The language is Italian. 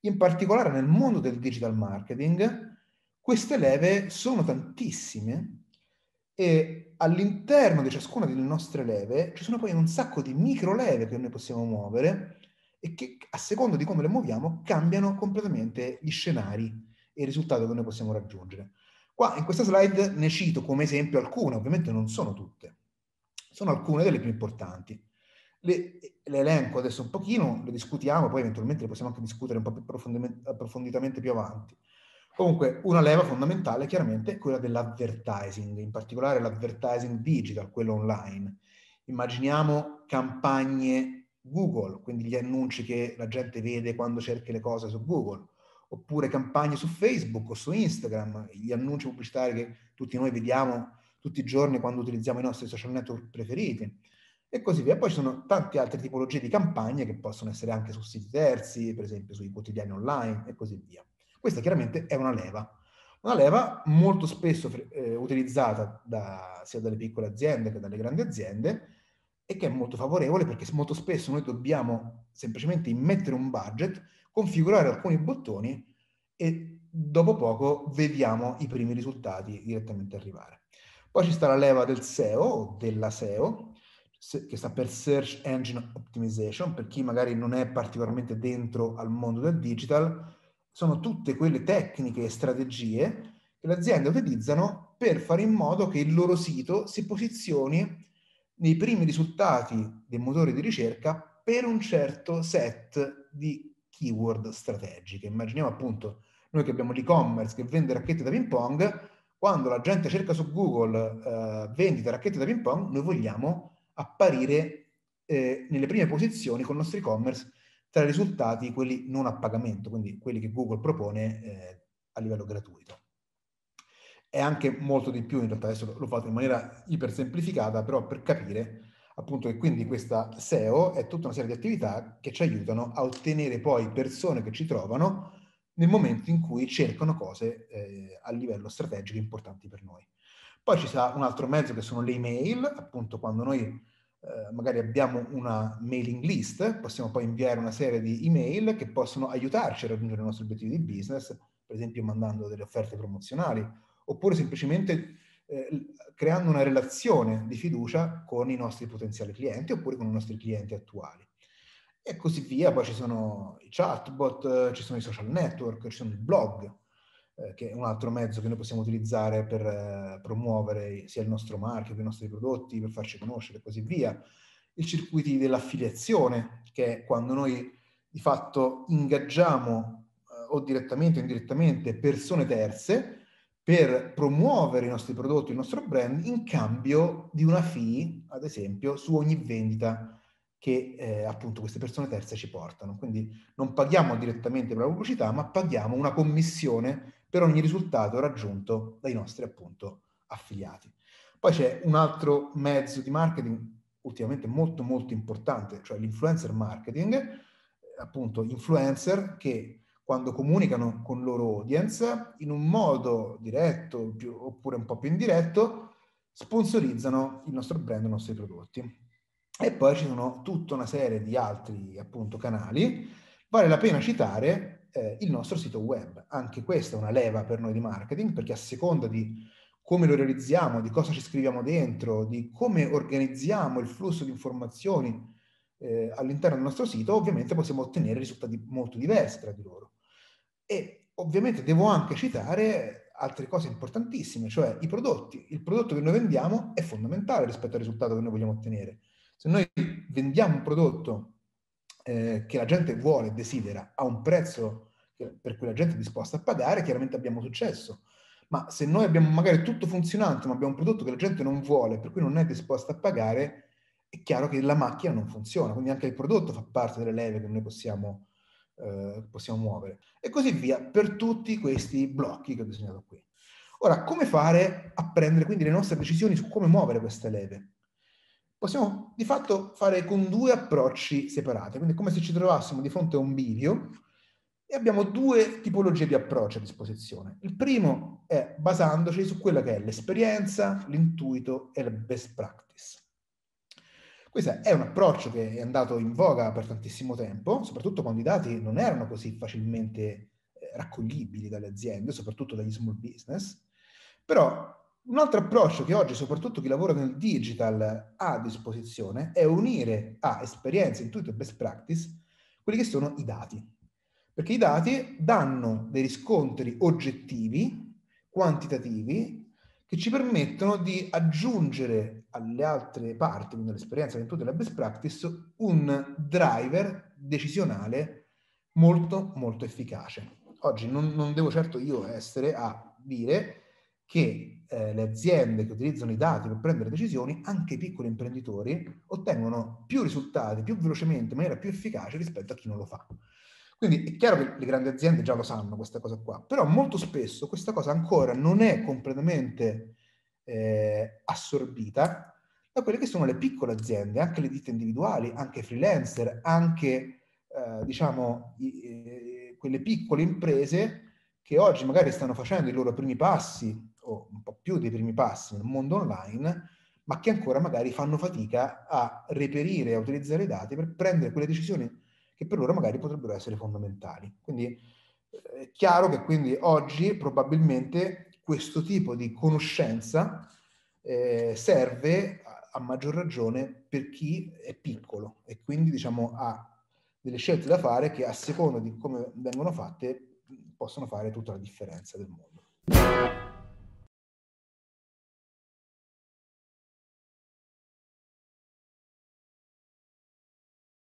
In particolare nel mondo del digital marketing, queste leve sono tantissime e all'interno di ciascuna delle nostre leve ci sono poi un sacco di micro leve che noi possiamo muovere e che a seconda di come le muoviamo cambiano completamente gli scenari e il risultato che noi possiamo raggiungere. Qua in questa slide ne cito come esempio alcune, ovviamente non sono tutte, sono alcune delle più importanti. Le, le elenco adesso un pochino, le discutiamo, poi eventualmente possiamo anche discutere un po' più approfonditamente più avanti. Comunque una leva fondamentale chiaramente è quella dell'advertising, in particolare l'advertising digital, quello online. Immaginiamo campagne Google, quindi gli annunci che la gente vede quando cerca le cose su Google, oppure campagne su Facebook o su Instagram, gli annunci pubblicitari che tutti noi vediamo tutti i giorni quando utilizziamo i nostri social network preferiti e così via. Poi ci sono tante altre tipologie di campagne che possono essere anche su siti terzi, per esempio sui quotidiani online e così via. Questa chiaramente è una leva. Una leva molto spesso eh, utilizzata da, sia dalle piccole aziende che dalle grandi aziende e che è molto favorevole perché molto spesso noi dobbiamo semplicemente immettere un budget, configurare alcuni bottoni e dopo poco vediamo i primi risultati direttamente arrivare. Poi ci sta la leva del SEO o della SEO, che sta per Search Engine Optimization, per chi magari non è particolarmente dentro al mondo del digital, sono tutte quelle tecniche e strategie che le aziende utilizzano per fare in modo che il loro sito si posizioni nei primi risultati dei motori di ricerca per un certo set di keyword strategiche. Immaginiamo appunto noi che abbiamo l'e-commerce che vende racchette da ping pong, quando la gente cerca su Google eh, vendita racchette da ping pong, noi vogliamo apparire eh, nelle prime posizioni con il nostro e-commerce tra i risultati quelli non a pagamento, quindi quelli che Google propone eh, a livello gratuito. È anche molto di più, in realtà adesso l'ho fatto in maniera ipersemplificata, però per capire appunto che quindi questa SEO è tutta una serie di attività che ci aiutano a ottenere poi persone che ci trovano nel momento in cui cercano cose eh, a livello strategico importanti per noi. Poi ci sarà un altro mezzo che sono le email, appunto quando noi eh, magari abbiamo una mailing list, possiamo poi inviare una serie di email che possono aiutarci a raggiungere i nostri obiettivi di business, per esempio mandando delle offerte promozionali, oppure semplicemente eh, creando una relazione di fiducia con i nostri potenziali clienti oppure con i nostri clienti attuali. E così via, poi ci sono i chatbot, ci sono i social network, ci sono i blog, eh, che è un altro mezzo che noi possiamo utilizzare per eh, promuovere sia il nostro marchio che i nostri prodotti, per farci conoscere e così via. I circuiti dell'affiliazione, che è quando noi di fatto ingaggiamo eh, o direttamente o indirettamente persone terze per promuovere i nostri prodotti, il nostro brand, in cambio di una fee, ad esempio, su ogni vendita che eh, appunto queste persone terze ci portano. Quindi non paghiamo direttamente per la pubblicità, ma paghiamo una commissione per ogni risultato raggiunto dai nostri appunto affiliati. Poi c'è un altro mezzo di marketing ultimamente molto molto importante, cioè l'influencer marketing, appunto influencer che quando comunicano con loro audience in un modo diretto più, oppure un po' più indiretto, sponsorizzano il nostro brand, i nostri prodotti. E poi ci sono tutta una serie di altri appunto canali. Vale la pena citare eh, il nostro sito web. Anche questa è una leva per noi di marketing perché a seconda di come lo realizziamo, di cosa ci scriviamo dentro, di come organizziamo il flusso di informazioni eh, all'interno del nostro sito, ovviamente possiamo ottenere risultati molto diversi tra di loro. E ovviamente devo anche citare altre cose importantissime, cioè i prodotti. Il prodotto che noi vendiamo è fondamentale rispetto al risultato che noi vogliamo ottenere. Se noi vendiamo un prodotto eh, che la gente vuole desidera a un prezzo per cui la gente è disposta a pagare, chiaramente abbiamo successo. Ma se noi abbiamo magari tutto funzionante, ma abbiamo un prodotto che la gente non vuole, per cui non è disposta a pagare, è chiaro che la macchina non funziona. Quindi anche il prodotto fa parte delle leve che noi possiamo, eh, possiamo muovere. E così via per tutti questi blocchi che ho disegnato qui. Ora, come fare a prendere quindi le nostre decisioni su come muovere queste leve? Possiamo di fatto fare con due approcci separati, quindi come se ci trovassimo di fronte a un bivio e abbiamo due tipologie di approccio a disposizione. Il primo è basandoci su quella che è l'esperienza, l'intuito e la best practice. Questo è un approccio che è andato in voga per tantissimo tempo, soprattutto quando i dati non erano così facilmente eh, raccoglibili dalle aziende, soprattutto dagli small business. Però un altro approccio che oggi soprattutto chi lavora nel digital ha a disposizione è unire a esperienze, intuito e best practice quelli che sono i dati. Perché i dati danno dei riscontri oggettivi, quantitativi, che ci permettono di aggiungere alle altre parti, quindi all'esperienza intuito e alla best practice, un driver decisionale molto molto efficace. Oggi non, non devo certo io essere a dire che eh, le aziende che utilizzano i dati per prendere decisioni, anche i piccoli imprenditori, ottengono più risultati più velocemente, in maniera più efficace rispetto a chi non lo fa. Quindi è chiaro che le grandi aziende già lo sanno questa cosa qua, però molto spesso questa cosa ancora non è completamente eh, assorbita da quelle che sono le piccole aziende, anche le ditte individuali, anche i freelancer, anche eh, diciamo i, eh, quelle piccole imprese che oggi magari stanno facendo i loro primi passi o un po' più dei primi passi nel mondo online, ma che ancora magari fanno fatica a reperire e a utilizzare i dati per prendere quelle decisioni che per loro magari potrebbero essere fondamentali. Quindi eh, è chiaro che quindi oggi probabilmente questo tipo di conoscenza eh, serve a, a maggior ragione per chi è piccolo e quindi diciamo ha delle scelte da fare che a seconda di come vengono fatte possono fare tutta la differenza del mondo.